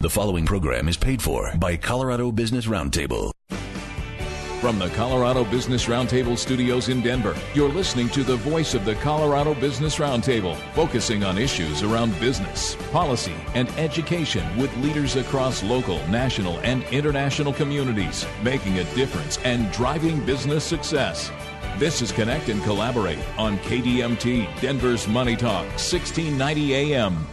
The following program is paid for by Colorado Business Roundtable. From the Colorado Business Roundtable studios in Denver, you're listening to the voice of the Colorado Business Roundtable, focusing on issues around business, policy, and education with leaders across local, national, and international communities, making a difference and driving business success. This is Connect and Collaborate on KDMT, Denver's Money Talk, 1690 AM.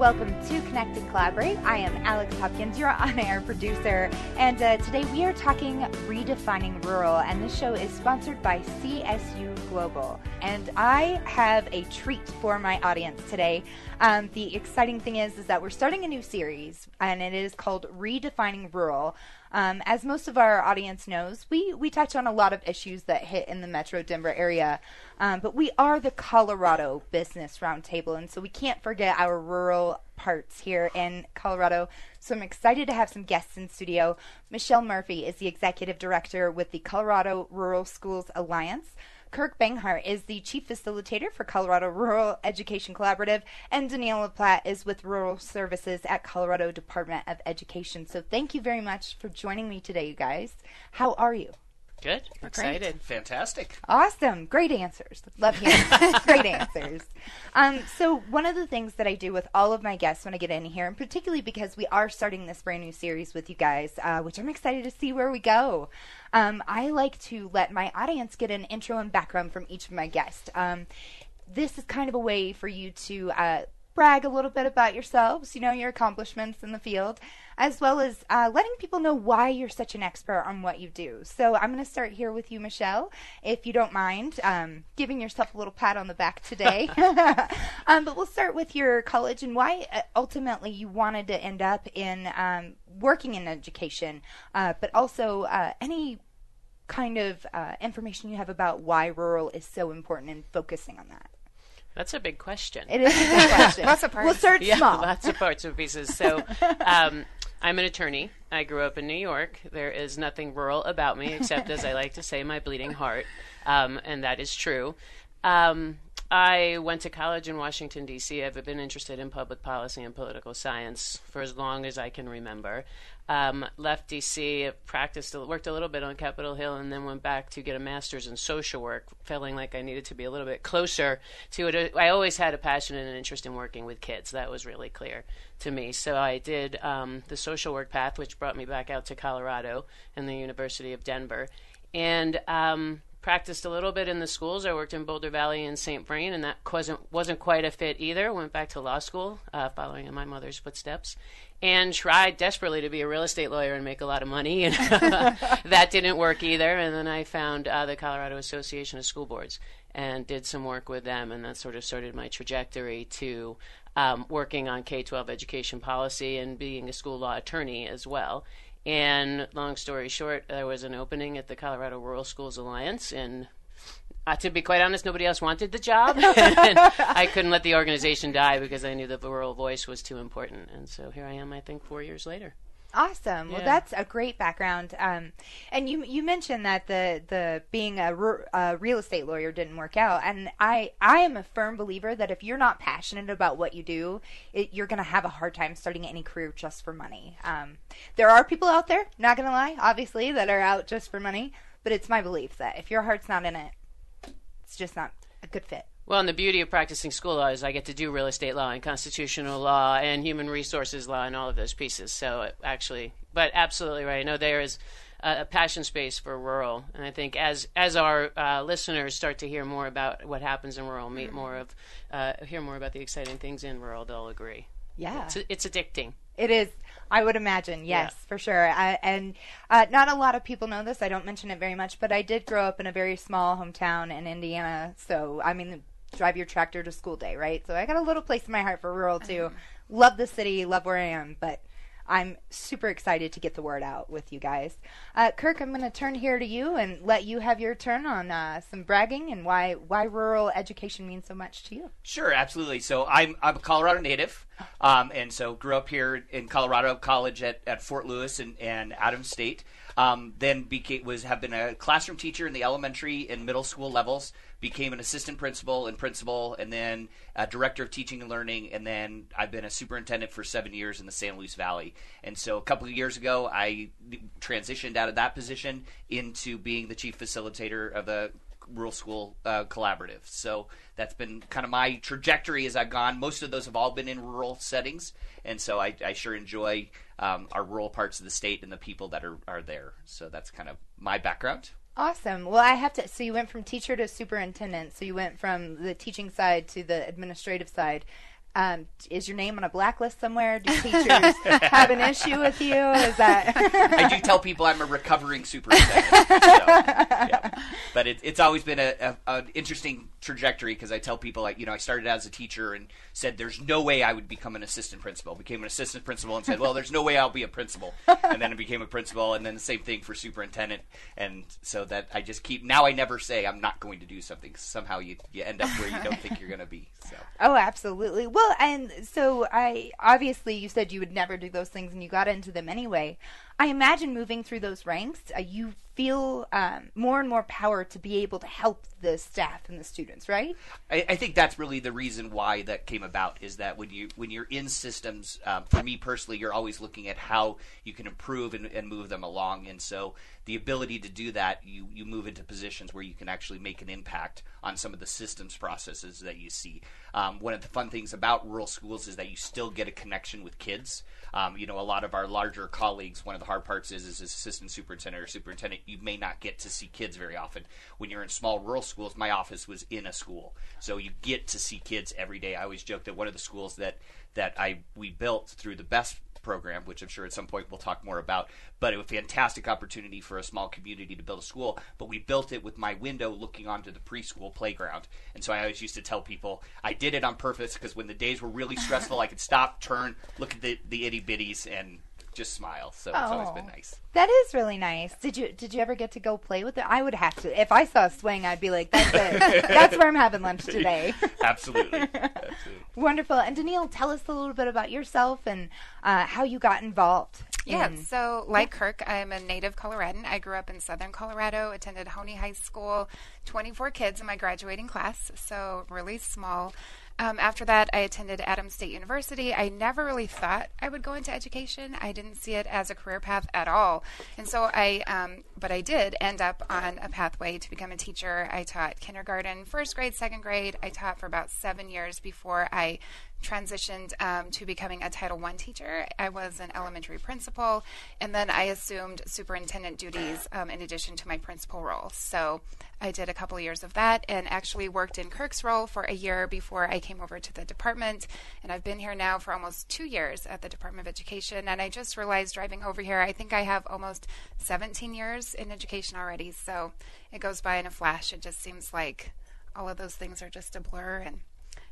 Welcome to Connect and Collaborate. I am Alex Hopkins, your on air producer, and uh, today we are talking redefining rural, and this show is sponsored by CSU Global. And I have a treat for my audience today. Um, the exciting thing is, is that we're starting a new series, and it is called Redefining Rural. Um, as most of our audience knows, we, we touch on a lot of issues that hit in the Metro Denver area, um, but we are the Colorado Business Roundtable, and so we can't forget our rural parts here in Colorado. So I'm excited to have some guests in studio. Michelle Murphy is the executive director with the Colorado Rural Schools Alliance. Kirk Banghart is the chief facilitator for Colorado Rural Education Collaborative, and Denille LePlatt is with Rural Services at Colorado Department of Education. So thank you very much for joining me today, you guys. How are you? Good. Excited. Fantastic. Awesome. Great answers. Love hearing great answers. Um, so one of the things that I do with all of my guests when I get in here, and particularly because we are starting this brand new series with you guys, uh, which I'm excited to see where we go. Um, I like to let my audience get an intro and background from each of my guests. Um, this is kind of a way for you to uh, brag a little bit about yourselves, you know, your accomplishments in the field, as well as uh, letting people know why you're such an expert on what you do. So I'm going to start here with you, Michelle, if you don't mind, um, giving yourself a little pat on the back today. um, but we'll start with your college and why uh, ultimately you wanted to end up in um, working in education, uh, but also uh, any kind of uh, information you have about why rural is so important and focusing on that. That's a big question. It is a big question. Lots of parts. We'll start yeah, small. lots of parts and pieces. So, um, I'm an attorney. I grew up in New York. There is nothing rural about me except, as I like to say, my bleeding heart, um, and that is true. Um, I went to college in Washington, D.C. I've been interested in public policy and political science for as long as I can remember. Um, left D.C., practiced, worked a little bit on Capitol Hill, and then went back to get a master's in social work, feeling like I needed to be a little bit closer to it. I always had a passion and an interest in working with kids. That was really clear to me. So I did um, the social work path, which brought me back out to Colorado and the University of Denver. And um, practiced a little bit in the schools. I worked in Boulder Valley and St. Vrain, and that wasn't wasn't quite a fit either. Went back to law school, uh, following in my mother's footsteps, and tried desperately to be a real estate lawyer and make a lot of money, and that didn't work either. And then I found uh, the Colorado Association of School Boards and did some work with them, and that sort of started my trajectory to. Um, working on K 12 education policy and being a school law attorney as well. And long story short, there was an opening at the Colorado Rural Schools Alliance, and uh, to be quite honest, nobody else wanted the job. and I couldn't let the organization die because I knew that the rural voice was too important. And so here I am, I think, four years later. Awesome. Well, that's a great background. Um, and you you mentioned that the the being a, real estate lawyer didn't work out, and I I am a firm believer that if you're not passionate about what you do, it, you're going to have a hard time starting any career just for money. Um, there are people out there, not going to lie, obviously, that are out just for money, but it's my belief that if your heart's not in it, it's just not a good fit. Well, and the beauty of practicing school law is I get to do real estate law and constitutional law and human resources law and all of those pieces. So actually, but absolutely right. No, there is a, passion space for rural, and I think as as our uh, listeners start to hear more about what happens in rural, meet more of, uh, hear more about the exciting things in rural, they'll agree. Yeah. It's, it's addicting. It is. I would imagine, yes, Yeah. for sure. I, and uh, not a lot of people know this. I don't mention it very much, but I did grow up in a very small hometown in Indiana. So, I mean, drive your tractor to school day, right? So I got a little place in my heart for rural too. Love the city, love where I am, but I'm super excited to get the word out with you guys. Uh, Kirk, I'm going to turn here to you and let you have your turn on uh, some bragging and why why rural education means so much to you. Sure, absolutely. So I'm I'm a Colorado native, um, and so grew up here in Colorado, college at, at Fort Lewis and, and Adams State. Um, then became was have been a classroom teacher in the elementary and middle school levels became an assistant principal and principal, and then a director of teaching and learning, and then I've been a superintendent for seven years in the San Luis Valley. And so a couple of years ago, I transitioned out of that position into being the chief facilitator of the rural school uh, collaborative. So that's been kind of my trajectory as I've gone. Most of those have all been in rural settings, and so I, I sure enjoy um, our rural parts of the state and the people that are, are there. So that's kind of my background. Awesome. Well, I have to. So you went from teacher to superintendent. So you went from the teaching side to the administrative side. Um, is your name on a blacklist somewhere? Do teachers have an issue with you? Is that? I do tell people I'm a recovering superintendent. so, yeah. But it, it's always been a, a, an interesting trajectory because I tell people, like, you know, I started as a teacher and said there's no way I would become an assistant principal. Became an assistant principal and said, well, there's no way I'll be a principal. And then I became a principal, and then the same thing for superintendent. And so that I just keep now I never say I'm not going to do something. Somehow you you end up where you don't think you're going to be. So. Oh, absolutely. Well, and so I obviously you said you would never do those things, and you got into them anyway. I imagine moving through those ranks, uh, you feel um, more and more power to be able to help the staff and the students, right? I, I, think that's really the reason why that came about. Is that when you when you're in systems, um, for me personally, you're always looking at how you can improve and, and move them along, and so the ability to do that, you you move into positions where you can actually make an impact on some of the systems processes that you see. Um, one of the fun things about rural schools is that you still get a connection with kids. Um, you know, a lot of our larger colleagues, one of the hard parts is, is as assistant superintendent or superintendent, you may not get to see kids very often. When you're in small rural schools, my office was in a school, so you get to see kids every day. I always joke that one of the schools that that I we built through the BEST program, which I'm sure at some point we'll talk more about. But a fantastic opportunity for a small community to build a school. But we built it with my window looking onto the preschool playground. And so I always used to tell people I did it on purpose because when the days were really stressful, I could stop, turn, look at the, the itty bitties, and just smile. So it's oh, always been nice. That is really nice. Did you did you ever get to go play with it? I would have to. If I saw a swing, I'd be like, "That's it. That's where I'm having lunch today." Absolutely. Absolutely. Wonderful. And Denille, tell us a little bit about yourself and uh, how you got involved. Yeah. In... So, like Kirk, I'm a native Coloradan. I grew up in Southern Colorado. Attended Hoehne High School. 24 kids in my graduating class, so really small. Um, after that, I attended Adams State University. I never really thought I would go into education. I didn't see it as a career path at all. And so I, um, but I did end up on a pathway to become a teacher. I taught kindergarten, first grade, second grade. I taught for about seven years before I transitioned um, to becoming a Title I teacher. I was an elementary principal, and then I assumed superintendent duties um, in addition to my principal role. So I did a couple of years of that and actually worked in Kirk's role for a year before I came over to the department. And I've been here now for almost two years at the Department of Education. And I just realized driving over here, I think I have almost 17 years in education already. So it goes by in a flash. It just seems like all of those things are just a blur and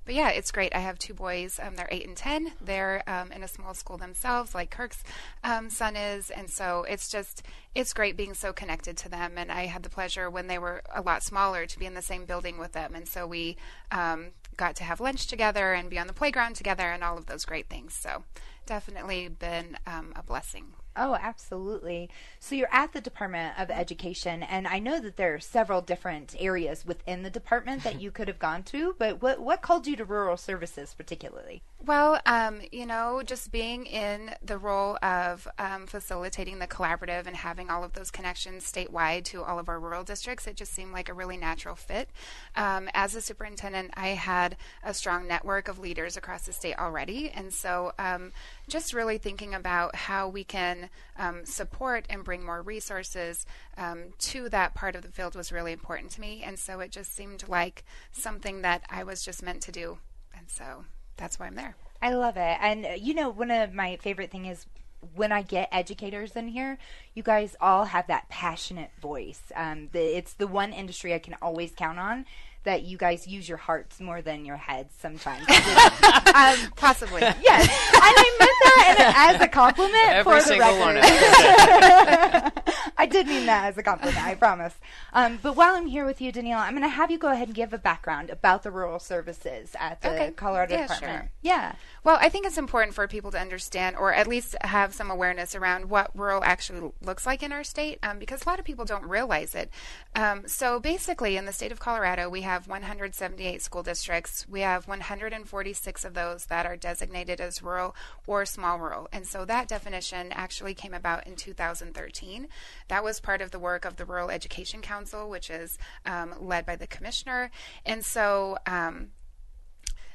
but yeah, it's great. I have two boys. Um, they're eight and ten. They're um, in a small school themselves, like Kirk's um, son is, and so it's just it's great being so connected to them. And I had the pleasure when they were a lot smaller to be in the same building with them, and so we um, got to have lunch together and be on the playground together, and all of those great things. So definitely been um, a blessing. Oh, absolutely. So you're at the Department of Education, and I know that there are several different areas within the department that you could have gone to, but what, what called you to rural services particularly? Well, um, you know, just being in the role of um, facilitating the collaborative and having all of those connections statewide to all of our rural districts, it just seemed like a really natural fit. Um, as a superintendent, I had a strong network of leaders across the state already, and so um, just really thinking about how we can um, support and bring more resources um, to that part of the field was really important to me. And so it just seemed like something that I was just meant to do. And so that's why I'm there. I love it. And, uh, you know, one of my favorite thing is when I get educators in here, you guys all have that passionate voice. Um, the, it's the one industry I can always count on that you guys use your hearts more than your heads sometimes. um, Possibly. Yes. And I meant that as a compliment Every for the single record. one I did mean that as a compliment, I promise. Um, but while I'm here with you, Denille, I'm going to have you go ahead and give a background about the rural services at the Okay. Colorado Yeah, Department. sure. Yeah. Well, I think it's important for people to understand, or at least have some awareness around what rural actually looks like in our state, um, because a lot of people don't realize it. Um, so basically, in the state of Colorado, we have 178 school districts. We have 146 of those that are designated as rural or small rural. And so that definition actually came about in 2013. That was part of the work of the Rural Education Council, which is um, led by the commissioner. And so, um,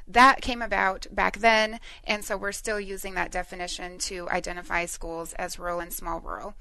that came about back then, and so we're still using that definition to identify schools as rural and small rural.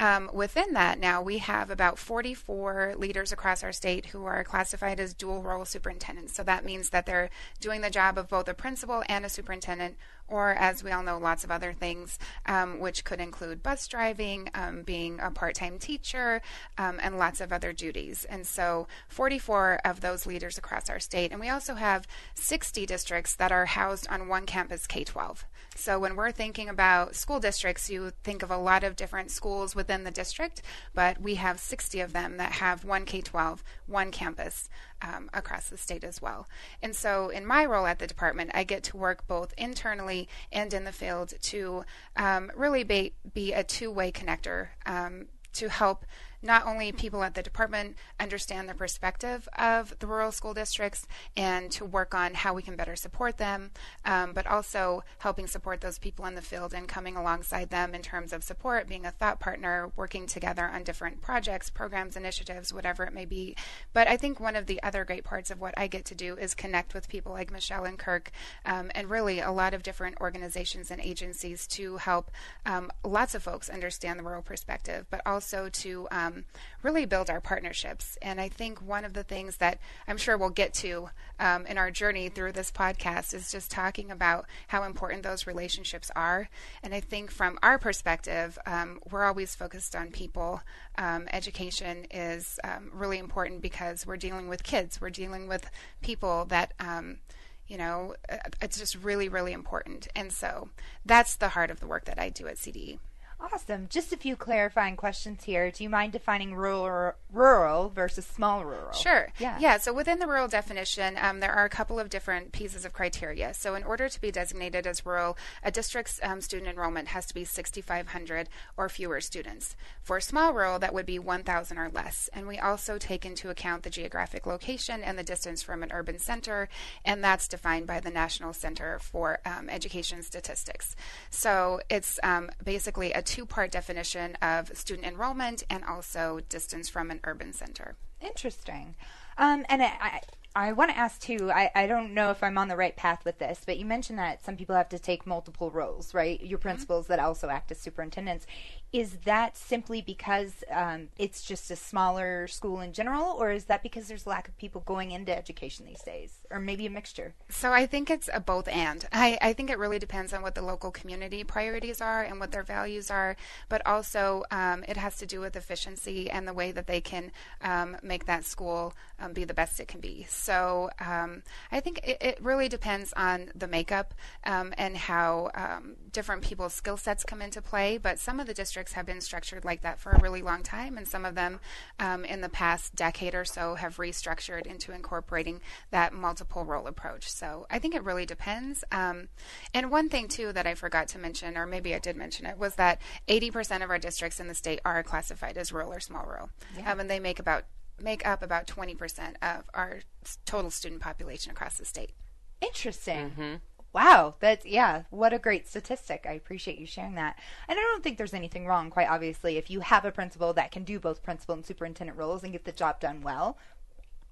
Um, within that, now we have about 44 leaders across our state who are classified as dual role superintendents. So that means that they're doing the job of both a principal and a superintendent, or as we all know, lots of other things, um, which could include bus driving, um, being a part time teacher, um, and lots of other duties. And so 44 of those leaders across our state. And we also have 60 districts that are housed on one campus K 12. So when we're thinking about school districts, you think of a lot of different schools within the district, but we have 60 of them that have one K 12, one campus um, across the state as well. And so in my role at the department, I get to work both internally and in the field to um, really be, be a two way connector um, to help not only people at the department understand the perspective of the rural school districts and to work on how we can better support them, um, but also helping support those people in the field and coming alongside them in terms of support, being a thought partner, working together on different projects, programs, initiatives, whatever it may be. But I think one of the other great parts of what I get to do is connect with people like Michelle and Kirk um, and really a lot of different organizations and agencies to help um, lots of folks understand the rural perspective, but also to um, really build our partnerships. And I think one of the things that I'm sure we'll get to um, in our journey through this podcast is just talking about how important those relationships are. And I think from our perspective, um, we're always focused on people. Um, education is um, really important because we're dealing with kids, we're dealing with people that um, you know, uh, it's just really, really important. And so that's the heart of the work that I do at CDE. Awesome. Just a few clarifying questions here. Do you mind defining rural, rural versus small rural? Sure. Yeah. Yeah. So within the rural definition, um, there are a couple of different pieces of criteria. So in order to be designated as rural, a district's um, student enrollment has to be 6,500 or fewer students. For small rural, that would be 1,000 or less. And we also take into account the geographic location and the distance from an urban center, and that's defined by the National Center for um, Education Statistics. So it's um, basically a two-part definition of student enrollment and also distance from an urban center. Interesting. Um, and I, I want to ask too. I, I don't know if I'm on the right path with this, but you mentioned that some people have to take multiple roles, right? Your principals that also act as superintendents. Is that simply because um, it's just a smaller school in general, or is that because there's a lack of people going into education these days, or maybe a mixture? So I think it's a both and. I, I think it really depends on what the local community priorities are and what their values are, but also um, it has to do with efficiency and the way that they can um, make that school um, be the best it can be. So um, I think it, it really depends on the makeup um, and how um, different people's skill sets come into play. But some of the districts have been structured like that for a really long time, and some of them um, in the past decade or so have restructured into incorporating that multiple role approach. So I think it really depends. Um, and one thing, too, that I forgot to mention, or maybe I did mention it, was that 80% of our districts in the state are classified as rural or small rural, um, and they make about make up about 20% of our total student population across the state. Interesting. Wow, that's yeah, what a great statistic. I appreciate you sharing that. And I don't think there's anything wrong, quite obviously, if you have a principal that can do both principal and superintendent roles and get the job done well.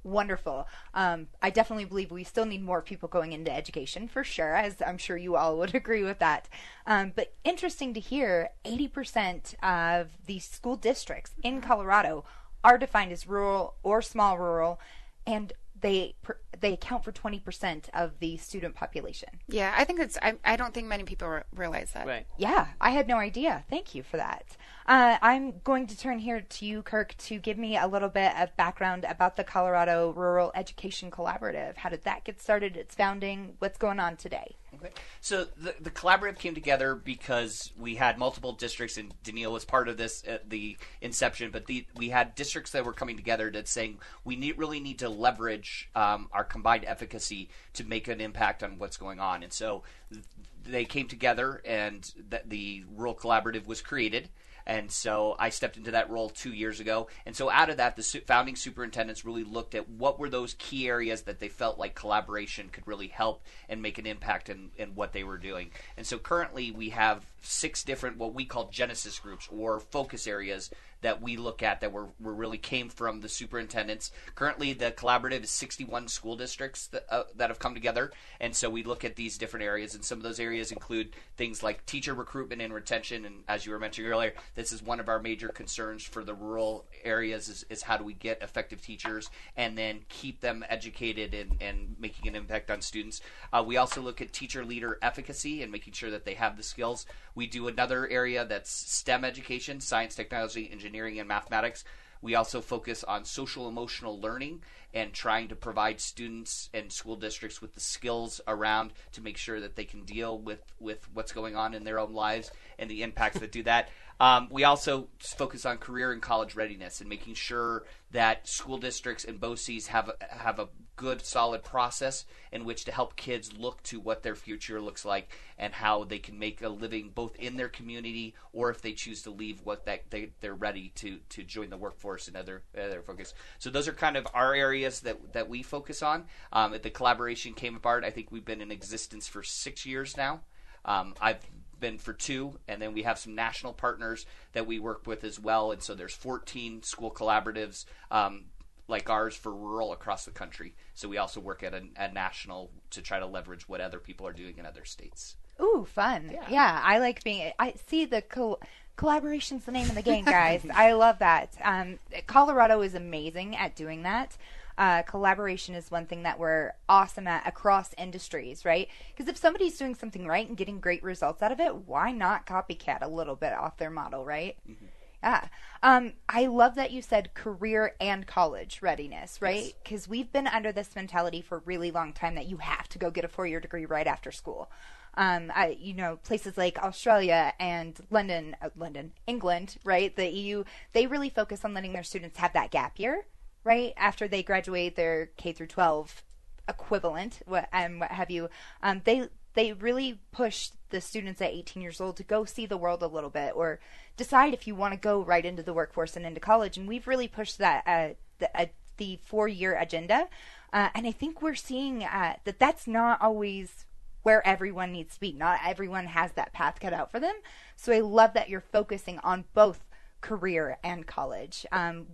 Wonderful. Um, I definitely believe we still need more people going into education for sure, as I'm sure you all would agree with that. Um, but interesting to hear 80% of the school districts in Colorado are defined as rural or small rural, and they they account for 20% of the student population. Yeah, I think it's. I, I don't think many people re- realize that. Right. Yeah, I had no idea. Thank you for that. Uh, I'm going to turn here to you, Kirk, to give me a little bit of background about the Colorado Rural Education Collaborative. How did that get started? Its founding? What's going on today? Okay. So the, the collaborative came together because we had multiple districts, and Denille was part of this at the inception. But the, we had districts that were coming together that saying we need, really need to leverage um, our combined efficacy to make an impact on what's going on. And so th- they came together, and th- the Rural Collaborative was created. And so I stepped into that role two years ago. And so out of that, the founding superintendents really looked at what were those key areas that they felt like collaboration could really help and make an impact in, in what they were doing. And so currently we have six different what we call genesis groups or focus areas that we look at that were, were really came from the superintendents. Currently, the collaborative is 61 school districts that, uh, that have come together, and so we look at these different areas, and some of those areas include things like teacher recruitment and retention. And as you were mentioning earlier, this is one of our major concerns for the rural areas is, is how do we get effective teachers and then keep them educated and, and making an impact on students. Uh, we also look at teacher leader efficacy and making sure that they have the skills. We do another area that's STEM education, science, technology, engineering, and mathematics. We also focus on social emotional learning and trying to provide students and school districts with the skills around to make sure that they can deal with, with what's going on in their own lives and the impacts that do that. Um, we also focus on career and college readiness and making sure that school districts and BOCES have a, have a good, solid process in which to help kids look to what their future looks like and how they can make a living both in their community or if they choose to leave, what that they, they're ready to to join the workforce and other other focus. So those are kind of our areas that that we focus on. Um, the collaboration came apart. I think we've been in existence for six years now. Um, I've been for two, and then we have some national partners that we work with as well. And so there's 14 school collaboratives um, like ours for rural across the country. So we also work at a, a, national to try to leverage what other people are doing in other states. Ooh, fun! Yeah, yeah I like being. I see the col- collaboration's the name of the game, guys. I love that. Um, Colorado is amazing at doing that uh, collaboration is one thing that we're awesome at across industries, right? Because if somebody's doing something right and getting great results out of it, why not copycat a little bit off their model, right? Mm-hmm. Yeah. Um, I love that you said career and college readiness, right? Because yes. we've been under this mentality for a really long time that you have to go get a four year degree right after school. Um, I, you know, places like Australia and London, uh, London, England, right? The EU, they really focus on letting their students have that gap year right after they graduate their K through 12 equivalent, what and what have you. Um, they they really push the students at 18 years old to go see the world a little bit or decide if you want to go right into the workforce and into college. And we've really pushed that at the, uh, the four year agenda. Uh, and I think we're seeing uh, that that's not always where everyone needs to be. Not everyone has that path cut out for them. So I love that you're focusing on both career and college. Um,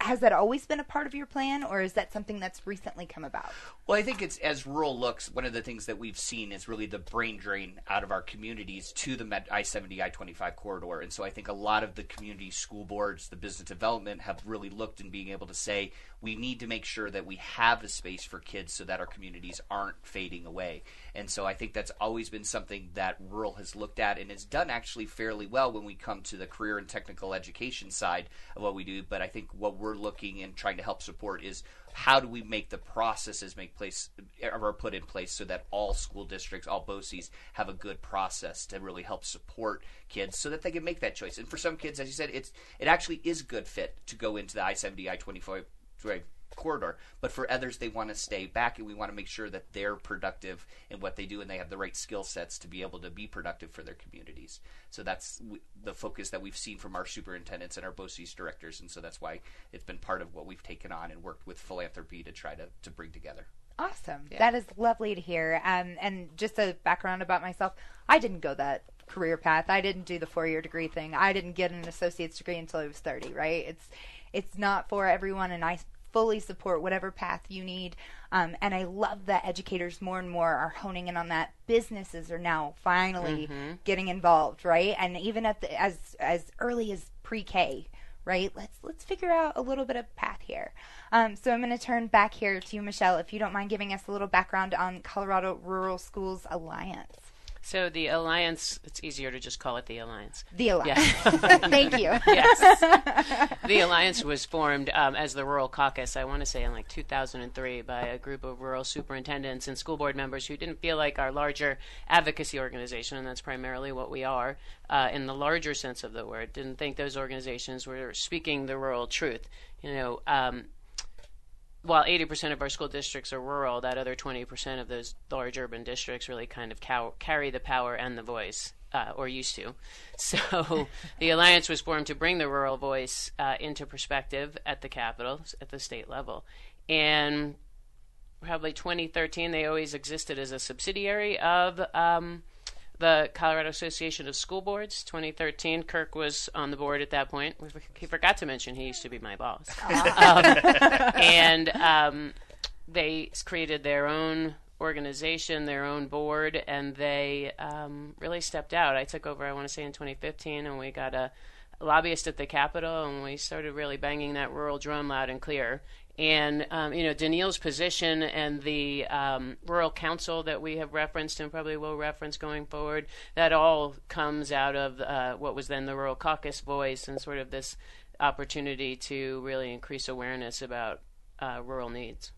has that always been a part of your plan, or is that something that's recently come about? Well, I think it's as rural looks. One of the things that we've seen is really the brain drain out of our communities to the I seventy I twenty five corridor, and so I think a lot of the community school boards, the business development, have really looked and being able to say we need to make sure that we have a space for kids so that our communities aren't fading away. And so I think that's always been something that rural has looked at and has done actually fairly well when we come to the career and technical education side of what we do. But I think what we're looking and trying to help support is how do we make the processes make place or put in place so that all school districts, all BOCES have a good process to really help support kids so that they can make that choice. And for some kids, as you said, it's it actually is a good fit to go into the I seventy I twenty five corridor. But for others, they want to stay back, and we want to make sure that they're productive in what they do, and they have the right skill sets to be able to be productive for their communities. So that's w- the focus that we've seen from our superintendents and our BOCES directors, and so that's why it's been part of what we've taken on and worked with philanthropy to try to, to bring together. Awesome. Yeah. That is lovely to hear. Um, and just a background about myself, I didn't go that career path. I didn't do the four year degree thing. I didn't get an associate's degree until I was 30, right? It's it's not for everyone, and I fully support whatever path you need. Um, and I love that educators more and more are honing in on that. Businesses are now finally mm-hmm. getting involved, right? And even at the, as as early as pre-K, right? Let's let's figure out a little bit of path here. Um, so I'm going to turn back here to you, Michelle, if you don't mind giving us a little background on Colorado Rural Schools Alliance. So the alliance, it's easier to just call it the alliance. The alliance. Yeah. Thank you. yes. the alliance was formed um, as the Rural Caucus, I want to say in like 2003, by a group of rural superintendents and school board members who didn't feel like our larger advocacy organization, and that's primarily what we are uh, in the larger sense of the word, didn't think those organizations were speaking the rural truth. You know, um, while 80% of our school districts are rural, that other 20% of those large urban districts really kind of cow- carry the power and the voice, uh, or used to. So the alliance was formed to bring the rural voice uh, into perspective at the capital, at the state level. And probably 2013, they always existed as a subsidiary of. Um, the Colorado Association of School Boards 2013. Kirk was on the board at that point. He forgot to mention he used to be my boss. um, and um, they created their own organization, their own board, and they um, really stepped out. I took over, I want to say, in 2015, and we got a lobbyist at the Capitol, and we started really banging that rural drum loud and clear. And um, you know, Denille's position and the um, rural council that we have referenced and probably will reference going forward, that all comes out of uh, what was then the rural caucus voice and sort of this opportunity to really increase awareness about uh, rural needs.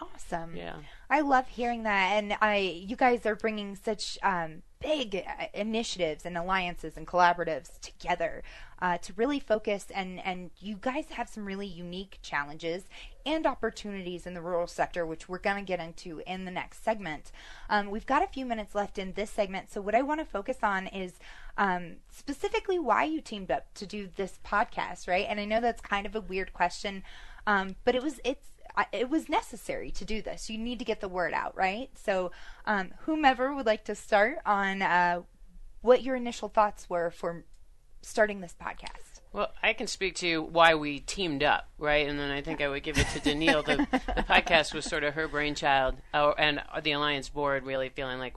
Awesome. Yeah. I love hearing that, and I you guys are bringing such um, big uh, initiatives and alliances and collaboratives together uh, to really focus and and you guys have some really unique challenges and opportunities in the rural sector, which we're going to get into in the next segment. Um, we've got a few minutes left in this segment, so what I want to focus on is um, specifically why you teamed up to do this podcast, right? And I know that's kind of a weird question, um, but it was it's it was necessary to do this. You need to get the word out, right? So, um, whomever would like to start on uh, what your initial thoughts were for starting this podcast. Well, I can speak to why we teamed up, right? And then I think I would give it to Denille. the, the podcast was sort of her brainchild, uh, and the Alliance board really feeling like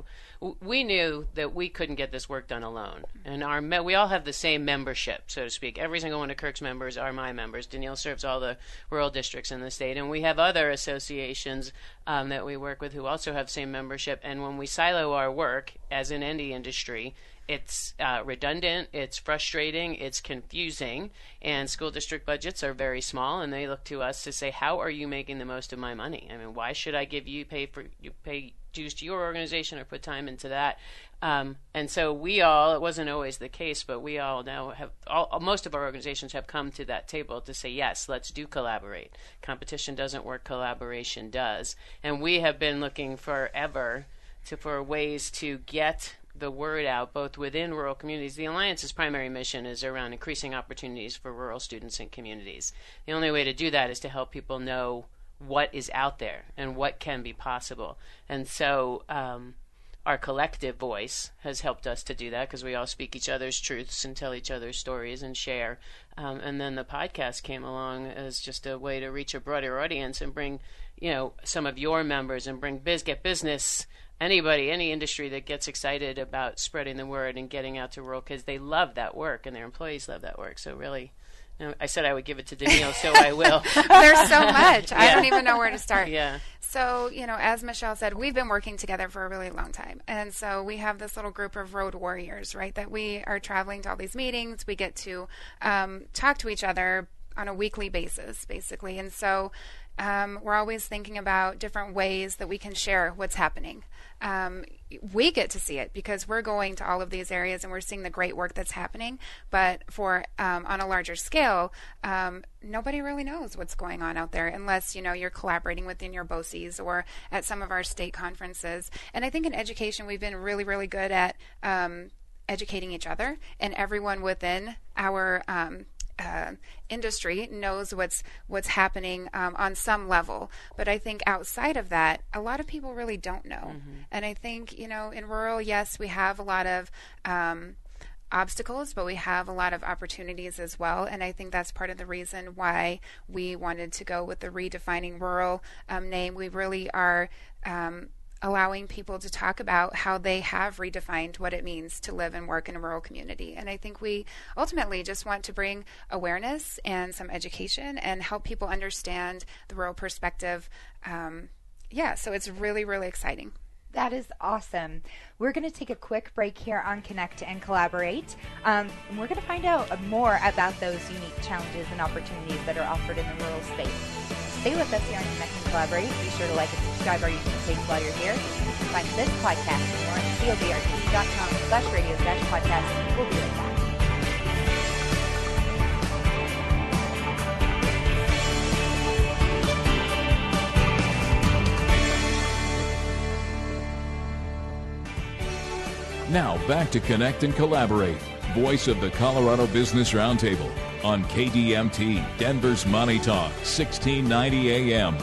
we knew that we couldn't get this work done alone. And our me- we all have the same membership, so to speak. Every single one of Kirk's members are my members. Denille serves all the rural districts in the state, and we have other associations um, that we work with who also have same membership. And when we silo our work, as in any industry, it's uh, redundant, it's frustrating, it's confusing, and school district budgets are very small, and they look to us to say, "How are you making the most of my money? I mean, why should I give you pay for you pay dues to your organization or put time into that?" Um, and so we all, it wasn't always the case, but we all now have, all, most of our organizations have come to that table to say, yes, let's do collaborate. Competition doesn't work, collaboration does. And we have been looking forever to, for ways to get the word out both within rural communities. The Alliance's primary mission is around increasing opportunities for rural students and communities. The only way to do that is to help people know what is out there and what can be possible. And so, um, our collective voice has helped us to do that because we all speak each other's truths and tell each other's stories and share. Um, and then the podcast came along as just a way to reach a broader audience and bring, you know, some of your members and bring biz get business anybody, any industry that gets excited about spreading the word and getting out to rural kids, they love that work and their employees love that work. So really, you know, I said I would give it to Denille, so I will. There's so much. I don't even know where to start. Yeah. So, you know, as Michelle said, we've been working together for a really long time. And so we have this little group of road warriors, right? That we are traveling to all these meetings. We get to um, talk to each other on a weekly basis, basically. And so um, we're always thinking about different ways that we can share what's happening um, we get to see it because we're going to all of these areas and we're seeing the great work that's happening. But for um, on a larger scale, um, nobody really knows what's going on out there unless you know you're collaborating within your BOCES or at some of our state conferences. And I think in education, we've been really, really good at um, educating each other and everyone within our um, uh, industry knows what's what's happening um, on some level, but I think outside of that, a lot of people really don't know. Mm-hmm. And I think you know, in rural, yes, we have a lot of um, obstacles, but we have a lot of opportunities as well. And I think that's part of the reason why we wanted to go with the redefining rural um, name. We really are um, allowing people to talk about how they have redefined what it means to live and work in a rural community. And I think we ultimately just want to bring awareness and some education and help people understand the rural perspective. Um, yeah, so it's really, really exciting. That is awesome. We're going to take a quick break here on Connect and Collaborate. Um, and we're going to find out more about those unique challenges and opportunities that are offered in the rural space. Stay with us here on Connect and Collaborate. Be sure to like and subscribe our YouTube page while you're here. You can find this podcast and more at cobrtv.com slash radio dash podcast. We'll be right back. Now back to Connect and Collaborate. Voice of the Colorado Business Roundtable on KDMT, Denver's Money Talk, 1690 AM.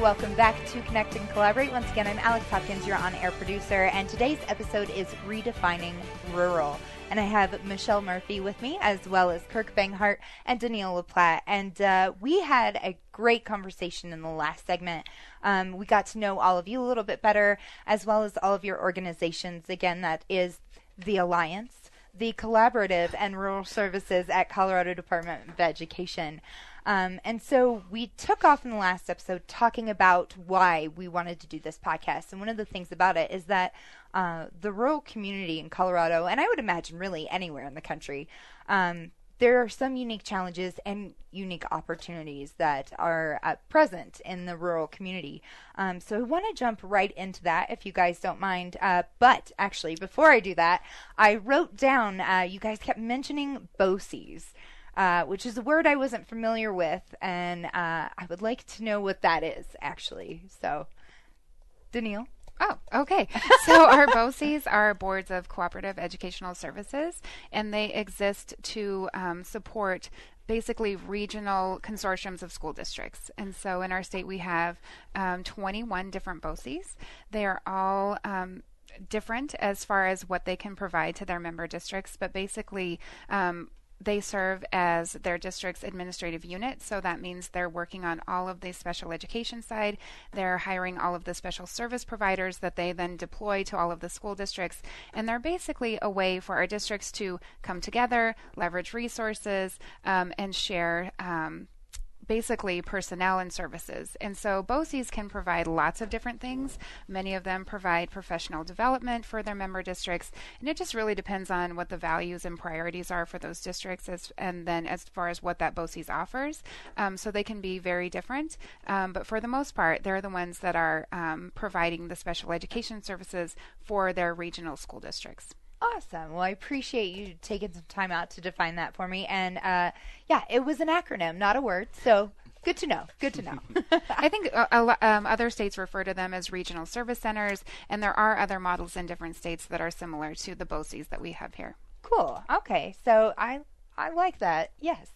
Welcome back to Connect and Collaborate. Once again, I'm Alex Hopkins, your on air producer, and today's episode is Redefining Rural. And I have Michelle Murphy with me, as well as Kirk Banghart and Denille LePlatt. And uh, we had a great conversation in the last segment. Um, we got to know all of you a little bit better, as well as all of your organizations. Again, that is the Alliance, the Collaborative, and Rural Services at Colorado Department of Education. Um, and so we took off in the last episode talking about why we wanted to do this podcast. And one of the things about it is that uh, the rural community in Colorado, and I would imagine really anywhere in the country, um, there are some unique challenges and unique opportunities that are uh, present in the rural community. Um, so I want to jump right into that if you guys don't mind. Uh, but actually, before I do that, I wrote down, uh, you guys kept mentioning BOCES uh, which is a word I wasn't familiar with, and uh, I would like to know what that is actually. So, Denille. Oh, okay. So our BOCES are boards of cooperative educational services, and they exist to um, support basically regional consortiums of school districts. And so in our state, we have um, 21 different BOCES. They are all um, different as far as what they can provide to their member districts, but basically, um, they serve as their district's administrative unit, so that means they're working on all of the special education side. They're hiring all of the special service providers that they then deploy to all of the school districts, and they're basically a way for our districts to come together, leverage resources, um, and share. Um, basically personnel and services. And so BOCES can provide lots of different things. Many of them provide professional development for their member districts, and it just really depends on what the values and priorities are for those districts, as, and then as far as what that BOCES offers. Um, so they can be very different, um, but for the most part, they're the ones that are um, providing the special education services for their regional school districts. Awesome. Well, I appreciate you taking some time out to define that for me. And uh, yeah, it was an acronym, not a word. So good to know. Good to know. I think uh, um, other states refer to them as regional service centers, and there are other models in different states that are similar to the BOCES that we have here. Cool. Okay. So I I like that. Yes.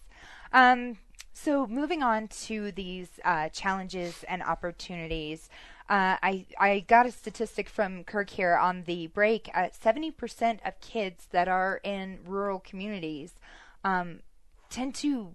Um, so moving on to these uh, challenges and opportunities. Uh, I I got a statistic from Kirk here on the break. Uh, seventy percent of kids that are in rural communities um, tend to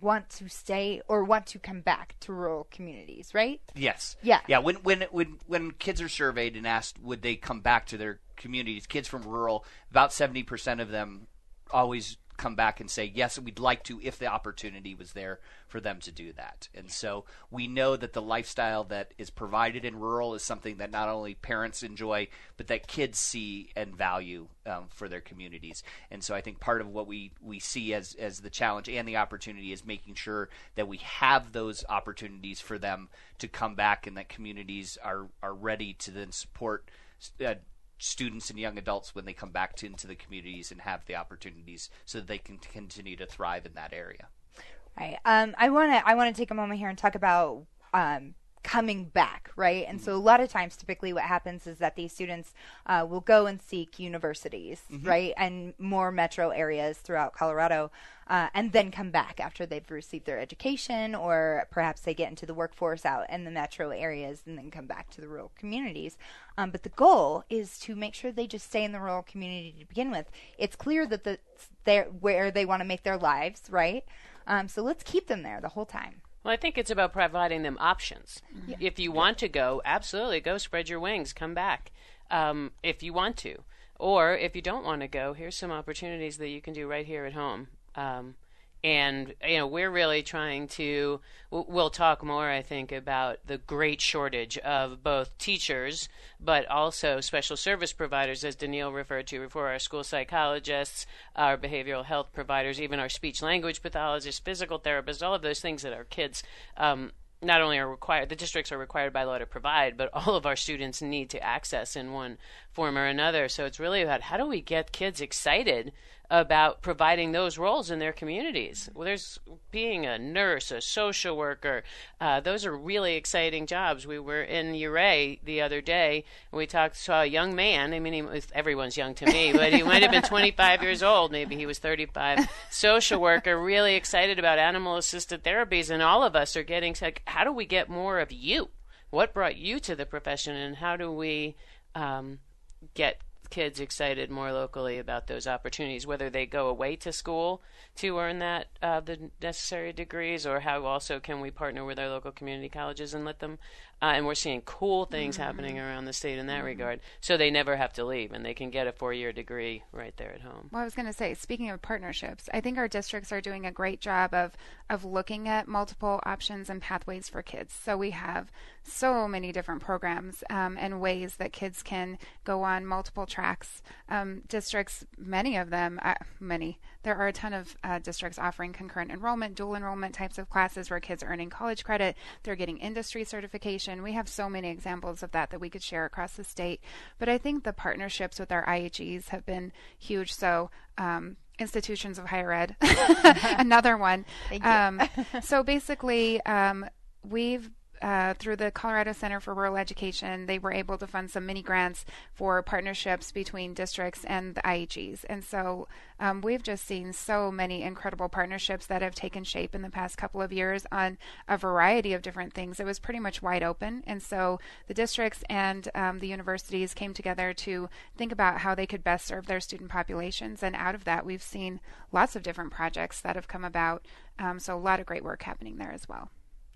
want to stay or want to come back to rural communities, right? Yes. Yeah. Yeah. When when when when kids are surveyed and asked would they come back to their communities, kids from rural, about seventy percent of them always come back and say yes we'd like to if the opportunity was there for them to do that. And so we know that the lifestyle that is provided in rural is something that not only parents enjoy but that kids see and value um, for their communities. And so i think part of what we we see as as the challenge and the opportunity is making sure that we have those opportunities for them to come back and that communities are are ready to then support uh, students and young adults when they come back to, into the communities and have the opportunities so that they can continue to thrive in that area. Right. Um, I want to I want to take a moment here and talk about um, coming back, right? And mm-hmm. so a lot of times, typically, what happens is that these students uh, will go and seek universities, mm-hmm. right, and more metro areas throughout Colorado, uh, and then come back after they've received their education, or perhaps they get into the workforce out in the metro areas and then come back to the rural communities. Um, but the goal is to make sure they just stay in the rural community to begin with. It's clear that the, they're where they want to make their lives, right? Um, so let's keep them there the whole time. Well, I think it's about providing them options. Yeah. If you want to go, absolutely go spread your wings, come back um, if you want to. Or if you don't want to go, here's some opportunities that you can do right here at home. Um, and you know we're really trying to we'll talk more i think about the great shortage of both teachers but also special service providers as Denille referred to before our school psychologists our behavioral health providers even our speech language pathologists physical therapists all of those things that our kids um, not only are required, the districts are required by law to provide, but all of our students need to access in one form or another. So it's really about how do we get kids excited about providing those roles in their communities. Well, there's being a nurse, a social worker. Uh, those are really exciting jobs. We were in Ouray the other day, and we talked to a young man. I mean, he was, everyone's young to me, but he might have been 25 years old. Maybe he was 35. Social worker, really excited about animal-assisted therapies, and all of us are getting like, how do we get more of you? What brought you to the profession, and how do we um, get kids excited more locally about those opportunities, whether they go away to school to earn that uh, the necessary degrees, or how also can we partner with our local community colleges and let them uh, and we're seeing cool things mm-hmm. happening around the state in that mm-hmm. regard. So they never have to leave, and they can get a four-year degree right there at home. Well, I was going to say, speaking of partnerships, I think our districts are doing a great job of of looking at multiple options and pathways for kids. So we have so many different programs um, and ways that kids can go on multiple tracks. Um, districts, many of them, uh, many, there are a ton of uh, districts offering concurrent enrollment, dual enrollment types of classes where kids are earning college credit. They're getting industry certification we have so many examples of that that we could share across the state. But I think the partnerships with our IHEs have been huge. So, um, institutions of higher ed, another one. Um, so basically, um, we've uh, through the Colorado Center for Rural Education, they were able to fund some mini grants for partnerships between districts and the IHEs. And so um, we've just seen so many incredible partnerships that have taken shape in the past couple of years on a variety of different things. It was pretty much wide open. And so the districts and um, the universities came together to think about how they could best serve their student populations. And out of that, we've seen lots of different projects that have come about. Um, so a lot of great work happening there as well.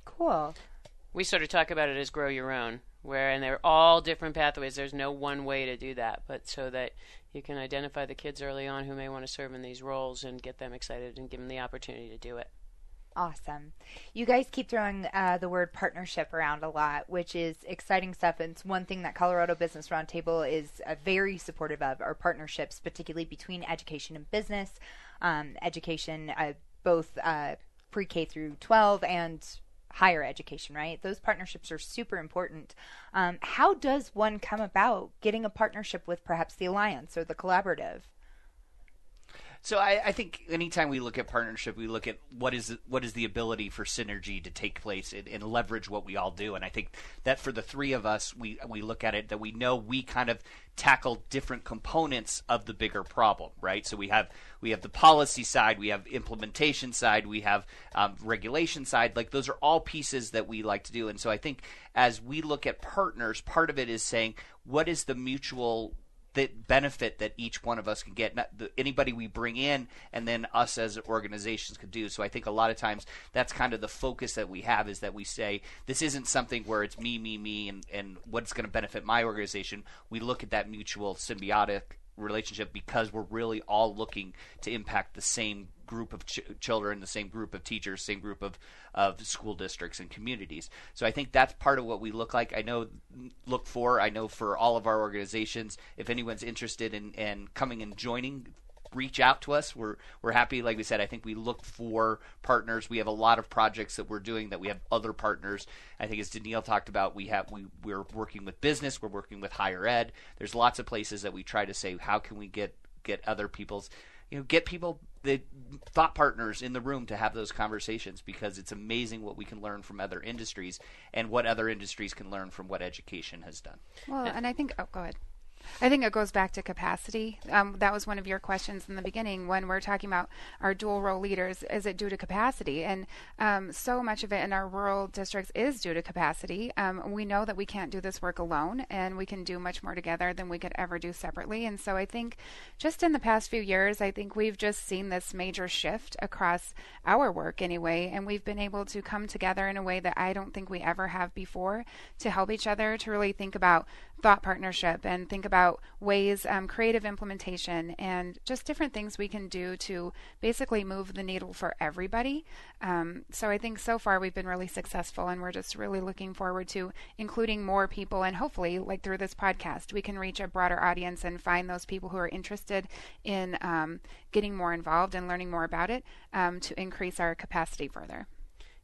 Cool we sort of talk about it as grow your own, where and they're all different pathways. There's no one way to do that, but so that you can identify the kids early on who may want to serve in these roles and get them excited and give them the opportunity to do it. Awesome. You guys keep throwing uh, the word partnership around a lot, which is exciting stuff. And it's one thing that Colorado Business Roundtable is uh, very supportive of are partnerships, particularly between education and business, um, education, uh, both uh, pre K through 12 and higher education, right? Those partnerships are super important. Um, how does one come about getting a partnership with perhaps the Alliance or the collaborative? So I, I, think anytime we look at partnership, we look at what is what is the ability for synergy to take place and, and, leverage what we all do. And I think that for the three of us, we we look at it that we know we kind of tackle different components of the bigger problem, right? So we have we have the policy side, we have implementation side, we have um, regulation side. Like those are all pieces that we like to do. And so I think as we look at partners, part of it is saying what is the mutual the benefit that each one of us can get, not the, anybody we bring in, and then us as organizations could do. So I think a lot of times that's kind of the focus that we have is that we say this isn't something where it's me, me, me, and and what's going to benefit my organization. We look at that mutual symbiotic relationship because we're really all looking to impact the same group of ch- children, the same group of teachers, same group of, of school districts and communities. So I think that's part of what we look like. I know, look for, I know for all of our organizations, if anyone's interested in, in coming and joining, reach out to us. We're we're happy. Like we said, I think we look for partners. We have a lot of projects that we're doing that we have other partners. I think as Denille talked about, we have we we're working with business. We're working with higher ed. There's lots of places that we try to say how can we get get other people's you know get people the thought partners in the room to have those conversations because it's amazing what we can learn from other industries and what other industries can learn from what education has done. Well, and I think oh go ahead. I think it goes back to capacity. Um, that was one of your questions in the beginning when we're talking about our dual role leaders. Is it due to capacity? And um, so much of it in our rural districts is due to capacity. Um, we know that we can't do this work alone, and we can do much more together than we could ever do separately. And so I think just in the past few years, I think we've just seen this major shift across our work anyway, and we've been able to come together in a way that I don't think we ever have before to help each other to really think about thought partnership and think about about ways, um, creative implementation, and just different things we can do to basically move the needle for everybody. Um, so I think so far we've been really successful, and we're just really looking forward to including more people. And hopefully, like through this podcast, we can reach a broader audience and find those people who are interested in um, getting more involved and learning more about it um, to increase our capacity further.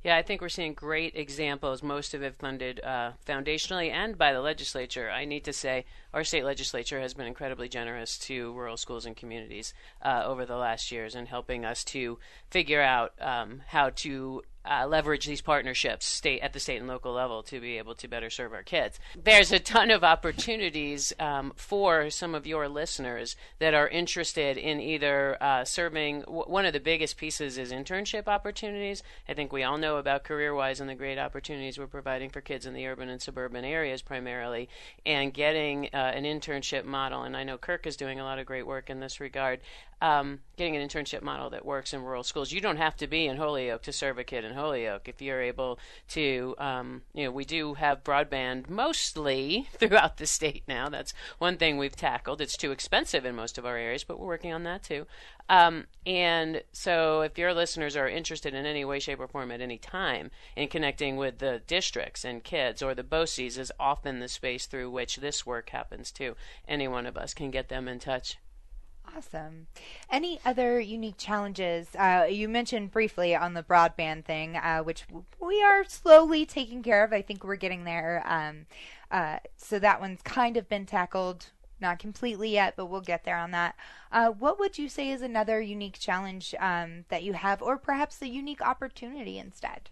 Yeah, I think we're seeing great examples, most of it funded uh, foundationally and by the legislature. I need to say our state legislature has been incredibly generous to rural schools and communities uh, over the last years in helping us to figure out um, how to uh, leverage these partnerships state at the state and local level to be able to better serve our kids. There's a ton of opportunities um, for some of your listeners that are interested in either uh, serving. W- one of the biggest pieces is internship opportunities. I think we all know about CareerWise and the great opportunities we're providing for kids in the urban and suburban areas primarily, and getting uh, an internship model. And I know Kirk is doing a lot of great work in this regard um, getting an internship model that works in rural schools. You don't have to be in Holyoke to serve a kid in Holyoke. If you're able to, um, you know, we do have broadband mostly throughout the state now. That's one thing we've tackled. It's too expensive in most of our areas, but we're working on that too. Um, and so, if your listeners are interested in any way, shape, or form at any time in connecting with the districts and kids, or the BOCES is often the space through which this work happens too. Any one of us can get them in touch. Awesome. Any other unique challenges? Uh, you mentioned briefly on the broadband thing, uh, which we are slowly taking care of. I think we're getting there. Um, uh, so that one's kind of been tackled, not completely yet, but we'll get there on that. Uh, what would you say is another unique challenge um, that you have, or perhaps a unique opportunity instead?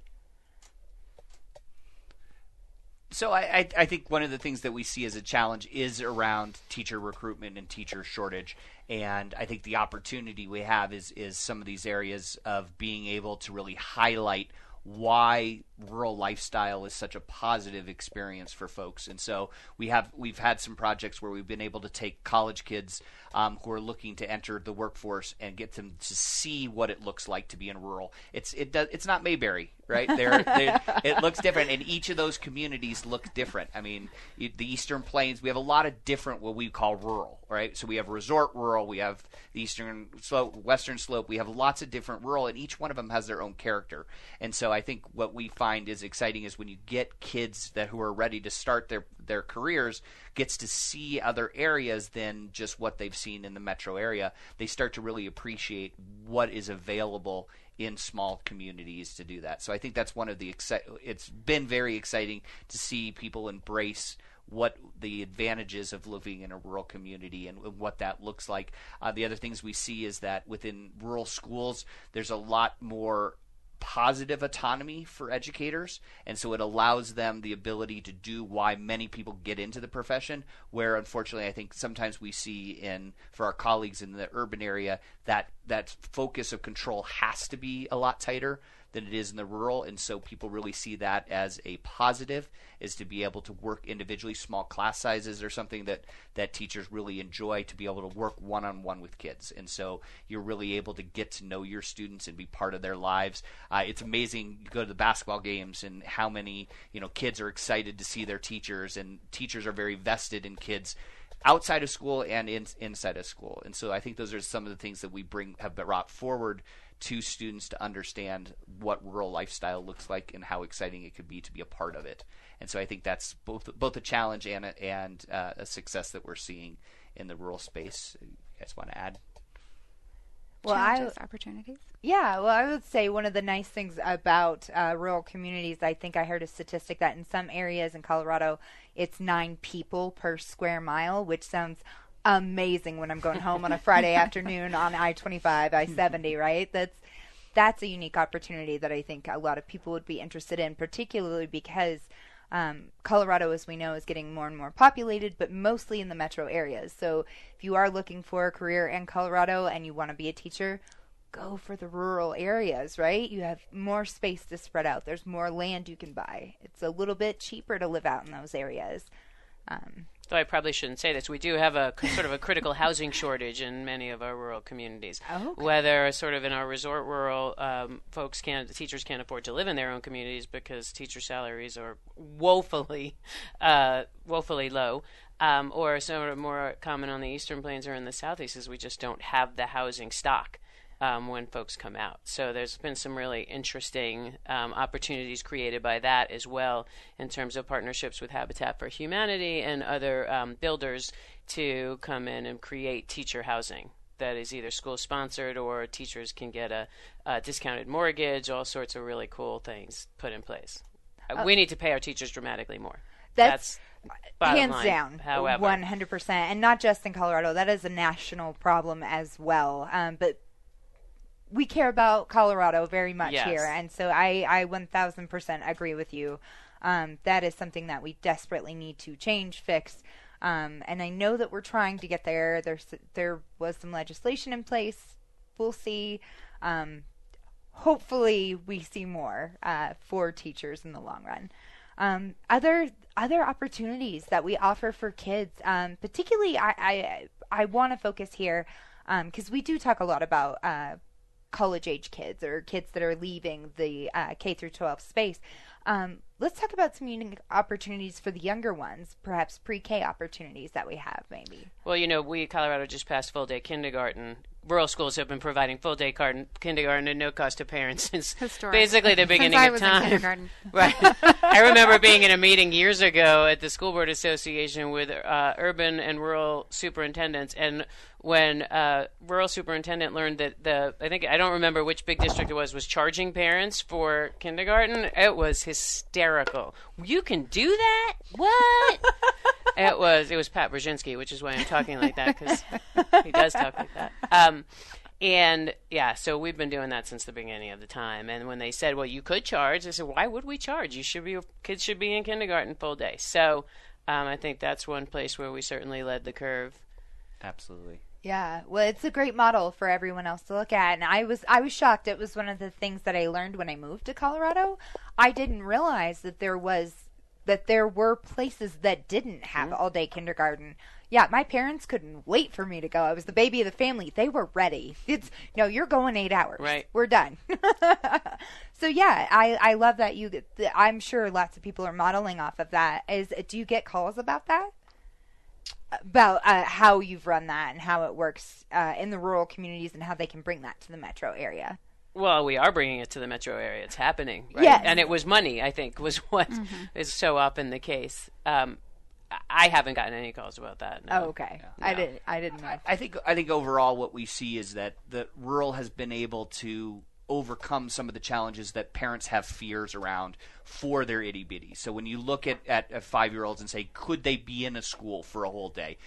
So I, I, I think one of the things that we see as a challenge is around teacher recruitment and teacher shortage, and I think the opportunity we have is is some of these areas of being able to really highlight why rural lifestyle is such a positive experience for folks. And so we have we've had some projects where we've been able to take college kids um, who are looking to enter the workforce and get them to see what it looks like to be in rural. It's it does it's not Mayberry, right? They're, it looks different, and each of those communities look different. I mean, the Eastern Plains, we have a lot of different what we call rural, right? So we have resort rural, we have the Eastern Slope, Western Slope, we have lots of different rural, and each one of them has their own character. And so I think what we find is exciting is when you get kids that who are ready to start their their careers gets to see other areas than just what they've seen in the metro area. They start to really appreciate what is available in small communities to do that. So I think that's one of the exci- it's been very exciting to see people embrace what the advantages of living in a rural community and what that looks like. Uh, the other things we see is that within rural schools, there's a lot more positive autonomy for educators and so it allows them the ability to do why many people get into the profession where unfortunately I think sometimes we see in for our colleagues in the urban area that that focus of control has to be a lot tighter than it is in the rural, and so people really see that as a positive, is to be able to work individually. Small class sizes are something that that teachers really enjoy to be able to work one on one with kids, and so you're really able to get to know your students and be part of their lives. Uh, it's amazing. You go to the basketball games and how many you know kids are excited to see their teachers, and teachers are very vested in kids outside of school and in, inside of school. And so I think those are some of the things that we bring have brought forward to students to understand what rural lifestyle looks like and how exciting it could be to be a part of it. And so I think that's both both a challenge and a, and uh, a success that we're seeing in the rural space. You guys want to add? Well, I opportunities. Yeah, well, I would say one of the nice things about uh, rural communities, I think I heard a statistic that in some areas in Colorado, it's nine people per square mile, which sounds amazing when I'm going home on a Friday afternoon on I-25, I-70, right? That's that's a unique opportunity that I think a lot of people would be interested in, particularly because um, Colorado, as we know, is getting more and more populated, but mostly in the metro areas. So if you are looking for a career in Colorado and you want to be a teacher, go for the rural areas, right? You have more space to spread out. There's more land you can buy. It's a little bit cheaper to live out in those areas. Um, Though I probably shouldn't say this, we do have a sort of a critical housing shortage in many of our rural communities. Oh, okay. Whether sort of in our resort rural um, folks can't, teachers can't afford to live in their own communities because teacher salaries are woefully, uh, woefully low. Um, or some of more common on the eastern plains or in the southeast is we just don't have the housing stock um, when folks come out. So there's been some really interesting um, opportunities created by that as well in terms of partnerships with Habitat for Humanity and other um, builders to come in and create teacher housing that is either school sponsored or teachers can get a, a, discounted mortgage, all sorts of really cool things put in place. Uh, we need to pay our teachers dramatically more. That's, That's hands line. down, However, one hundred percent, and not just in Colorado. That is a national problem as well. Um, but we care about Colorado very much Yes. here, and so I, I one thousand percent agree with you. Um, that is something that we desperately need to change, fix. Um, and I know that we're trying to get there. There's there was some legislation in place. We'll see. Um, hopefully, we see more uh, for teachers in the long run. Um, other other opportunities that we offer for kids, um, particularly, I I, I want to focus here because we do talk a lot about uh, college age kids or kids that are leaving the uh, K through 12 space. Um, let's talk about some unique opportunities for the younger ones, perhaps pre-K opportunities that we have, maybe. Well, you know, we Colorado just passed full day kindergarten. Rural schools have been providing full day car- kindergarten at no cost to parents since Historic. basically the Since beginning I of was in time. kindergarten. right. I remember being in a meeting years ago at the School Board Association with uh, urban and rural superintendents, and when uh, rural superintendent learned that the I think I don't remember which big district it was was charging parents for kindergarten, it was hysterical. You can do that? What? it was it was Pat Brzezinski, which is why I'm talking like that because he does talk like that. Um, and yeah, so we've been doing that since the beginning of the time. And when they said, "Well, you could charge," I said, "Why would we charge? You should be kids should be in kindergarten full day." So um, I think that's one place where we certainly led the curve. Absolutely. Yeah, well, it's a great model for everyone else to look at, and I was I was shocked. It was one of the things that I learned when I moved to Colorado. I didn't realize that there was that there were places that didn't have mm-hmm. all day kindergarten. Yeah, my parents couldn't wait for me to go. I was the baby of the family. They were ready. It's no, you're going eight hours. Right. We're done. so yeah, I I love that you. get I'm sure lots of people are modeling off of that. Is do you get calls about that? About uh, how you've run that and how it works uh, in the rural communities and how they can bring that to the metro area. Well, we are bringing it to the metro area. It's happening, right? Yes. And it was money, I think, was what is so often the case. Um, I- I haven't gotten any calls about that. no. Oh, okay. I didn't. I didn't know. I think I think overall what we see is that the rural has been able to overcome some of the challenges that parents have fears around for their itty bitty. So when you look at, at, at five year olds and say, could they be in a school for a whole day?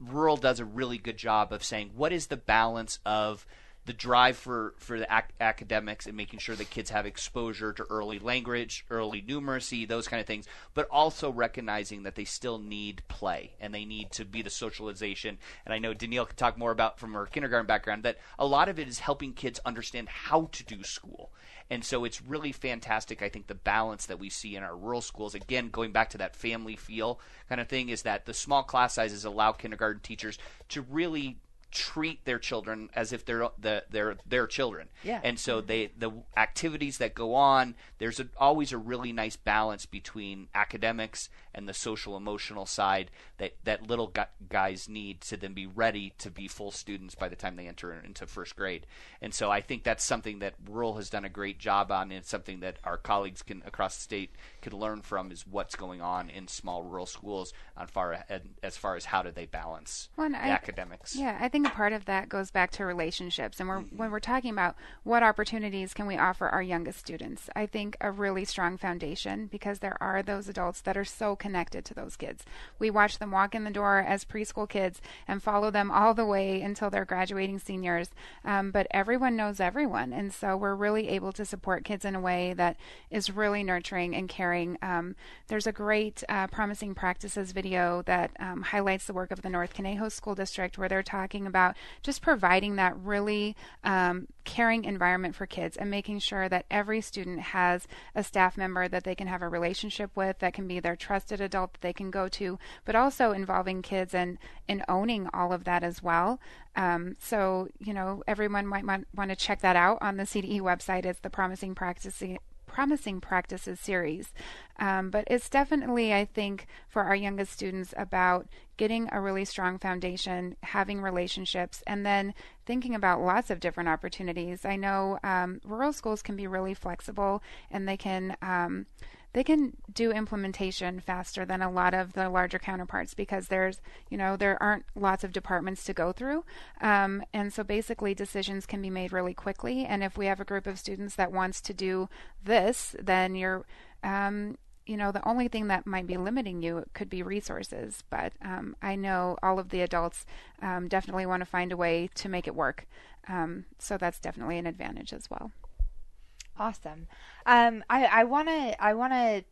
Rural does a really good job of saying what is the balance of the drive for for the ac- academics and making sure that kids have exposure to early language, early numeracy, those kind of things, but also recognizing that they still need play and they need to be the socialization. And I know Denille can talk more about from her kindergarten background that a lot of it is helping kids understand how to do school. And so it's really fantastic. I think the balance that we see in our rural schools, again, going back to that family feel kind of thing, is that the small class sizes allow kindergarten teachers to really treat their children as if they're the, they're their children. Yeah. And so they the activities that go on, there's a, always a really nice balance between academics and the social emotional side that that little gu- guys need to then be ready to be full students by the time they enter into first grade. And so I think that's something that rural has done a great job on, and it's something that our colleagues can across the state could learn from is what's going on in small rural schools on far as far as how do they balance Well, the I- academics. Yeah, I think a part of that goes back to relationships. And we're, when we're talking about what opportunities can we offer our youngest students, I think a really strong foundation because there are those adults that are so connected to those kids. We watch them walk in the door as preschool kids and follow them all the way until they're graduating seniors. Um, but everyone knows everyone. And so we're really able to support kids in a way that is really nurturing and caring. Um, there's a great uh, Promising Practices video that um, highlights the work of the North Conejos School District where they're talking about just providing that really um, caring environment for kids and making sure that every student has a staff member that they can have a relationship with, that can be their trusted adult that they can go to, but also involving kids and, and owning all of that as well. Um, so, you know, everyone might want, want to check that out on the CDE website. It's the Promising Practices promising practices series. Um, but it's definitely, I think, for our youngest students about getting a really strong foundation, having relationships, and then thinking about lots of different opportunities. I know um, rural schools can be really flexible and they can. Um, they can do implementation faster than a lot of the larger counterparts because there's, you know, there aren't lots of departments to go through. Um, and so basically decisions can be made really quickly. And if we have a group of students that wants to do this, then you're, um, you know, the only thing that might be limiting you could be resources. But um, I know all of the adults um, definitely want to find a way to make it work. Um, so that's definitely an advantage as well. Awesome. Um, I I want to I want to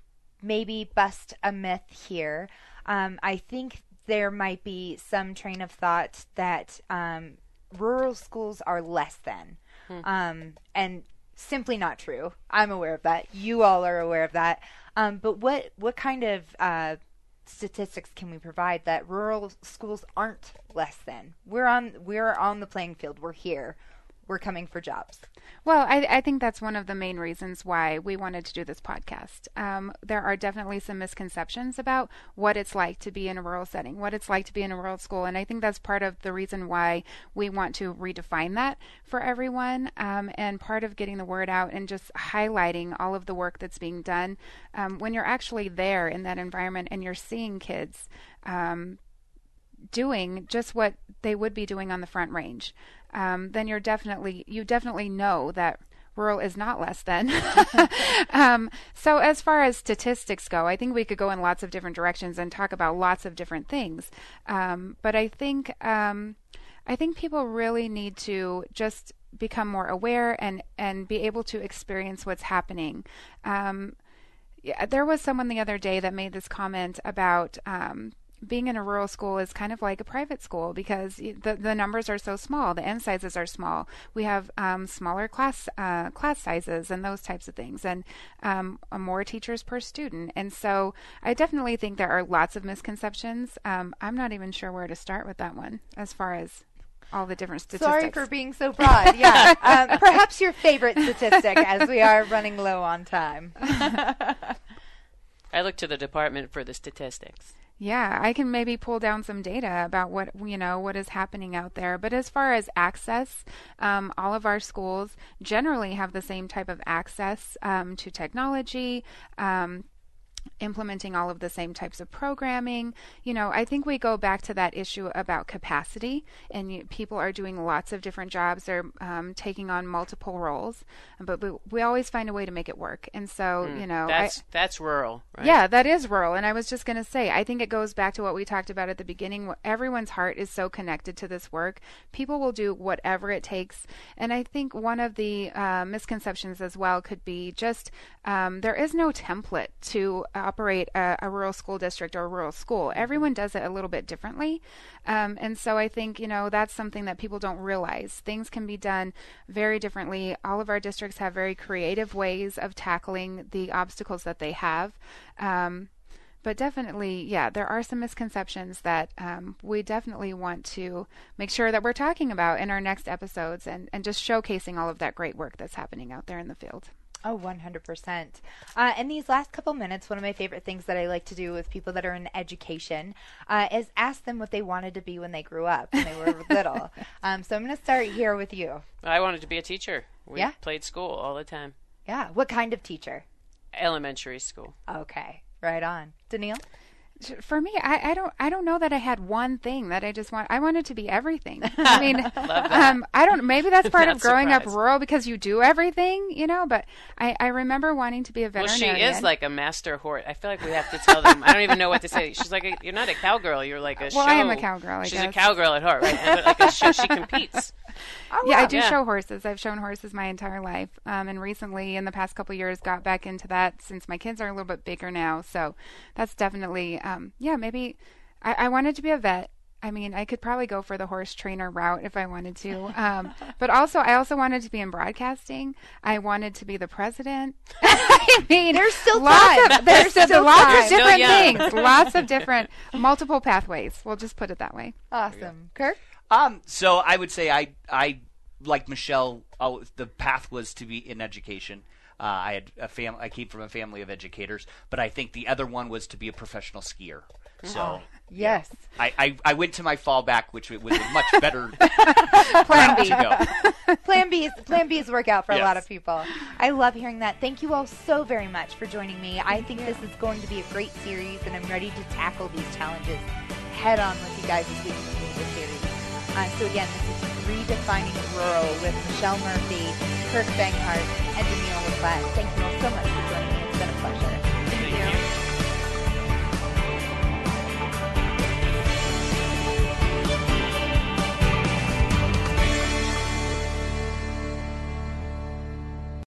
maybe bust a myth here. Um, I think there might be some train of thought that um, rural schools are less than, hmm. um, and simply not true. I'm aware of that. You all are aware of that. Um, but what what kind of uh, statistics can we provide that rural schools aren't less than? We're on we're on the playing field. We're here we're coming for jobs. Well, I, I, think that's one of the main reasons why we wanted to do this podcast. Um, there are definitely some misconceptions about what it's like to be in a rural setting, what it's like to be in a rural school, and I think that's part of the reason why we want to redefine that for everyone, um, and part of getting the word out and just highlighting all of the work that's being done um, when you're actually there in that environment and you're seeing kids um, doing just what they would be doing on the front range um, then you're definitely you definitely know that rural is not less than. um, so as far as statistics go, I think we could go in lots of different directions and talk about lots of different things. Um, but I think um, I think people really need to just become more aware and and be able to experience what's happening. Um, yeah, there was someone the other day that made this comment about um, being in a rural school is kind of like a private school because the the numbers are so small. The end sizes are small. We have um, smaller class uh, class sizes and those types of things, and um, more teachers per student. And so, I definitely think there are lots of misconceptions. Um, I'm not even sure where to start with that one as far as all the different statistics. Sorry for being so broad. Yeah, um, perhaps your favorite statistic, as we are running low on time. I look to the department for the statistics. Yeah, I can maybe pull down some data about what you know what is happening out there. But as far as access, um, all of our schools generally have the same type of access um, to technology. Um, implementing all of the same types of programming. You know, I think we go back to that issue about capacity, and you, people are doing lots of different jobs. They're um, taking on multiple roles, but, but, we always find a way to make it work. And so, mm, you know, that's I, that's rural, right? Yeah, that is rural. And I was just going to say, I think it goes back to what we talked about at the beginning. Everyone's heart is so connected to this work. People will do whatever it takes. And I think one of the uh, misconceptions as well could be just um, there is no template to operate a, a, rural school district or a rural school. Mm-hmm. Everyone does it a little bit differently. Um, and so I think, you know, that's something that people don't realize. Things can be done very differently. All of our districts have very creative ways of tackling the obstacles that they have. Um, but definitely, yeah, there are some misconceptions that um, we definitely want to make sure that we're talking about in our next episodes and, and just showcasing all of that great work that's happening out there in the field. Oh, 100%. Uh, in these last couple minutes, one of my favorite things that I like to do with people that are in education uh, is ask them what they wanted to be when they grew up, when they were little. Um, so I'm going to start here with you. I wanted to be a teacher. We yeah? played school all the time. Yeah. What kind of teacher? Elementary school. Okay. Right on. Denille? For me, I, I, don't I don't know that I had one thing that I just want. I wanted to be everything. I mean, um, I don't. Maybe that's part of growing surprised. up rural because you do everything, you know. But I, I remember wanting to be a veterinarian. Well, she is like a master horse. I feel like we have to tell them. I don't even know what to say. She's like, a, you're not a cowgirl. You're like a. Well, show. I am a cowgirl. I She's guess. a cowgirl at heart, right? And, like a show, she competes. Oh, yeah, I do yeah. show horses. I've shown horses my entire life, um, and recently, in the past couple years, got back into that since my kids are a little bit bigger now. So that's definitely, um, yeah, maybe I, I wanted to be a vet. I mean, I could probably go for the horse trainer route if I wanted to. Um, but also, I also wanted to be in broadcasting. I wanted to be the president. I mean, there's still lots of there's, there's still lots time. of different things, lots of different multiple pathways. We'll just put it that way. Awesome, Kirk. Um, so I would say I I like Michelle. Oh, the path was to be in education. Uh, I had a fam- I came from a family of educators, but I think the other one was to be a professional skier. So Yes. I, I, I went to my fallback, which was a much better Plan B. to go. Plan B is Plan B is work out for a lot of people. I love hearing that. Thank you all so very much for joining me. I think this is going to be a great series, and I'm ready to tackle these challenges head on with you guys as we continue the series. Uh, so again, this is redefining rural with Michelle Murphy, Kirk Banghart, and Denille LePlatt. Thank you all so much for joining me. It's been a pleasure.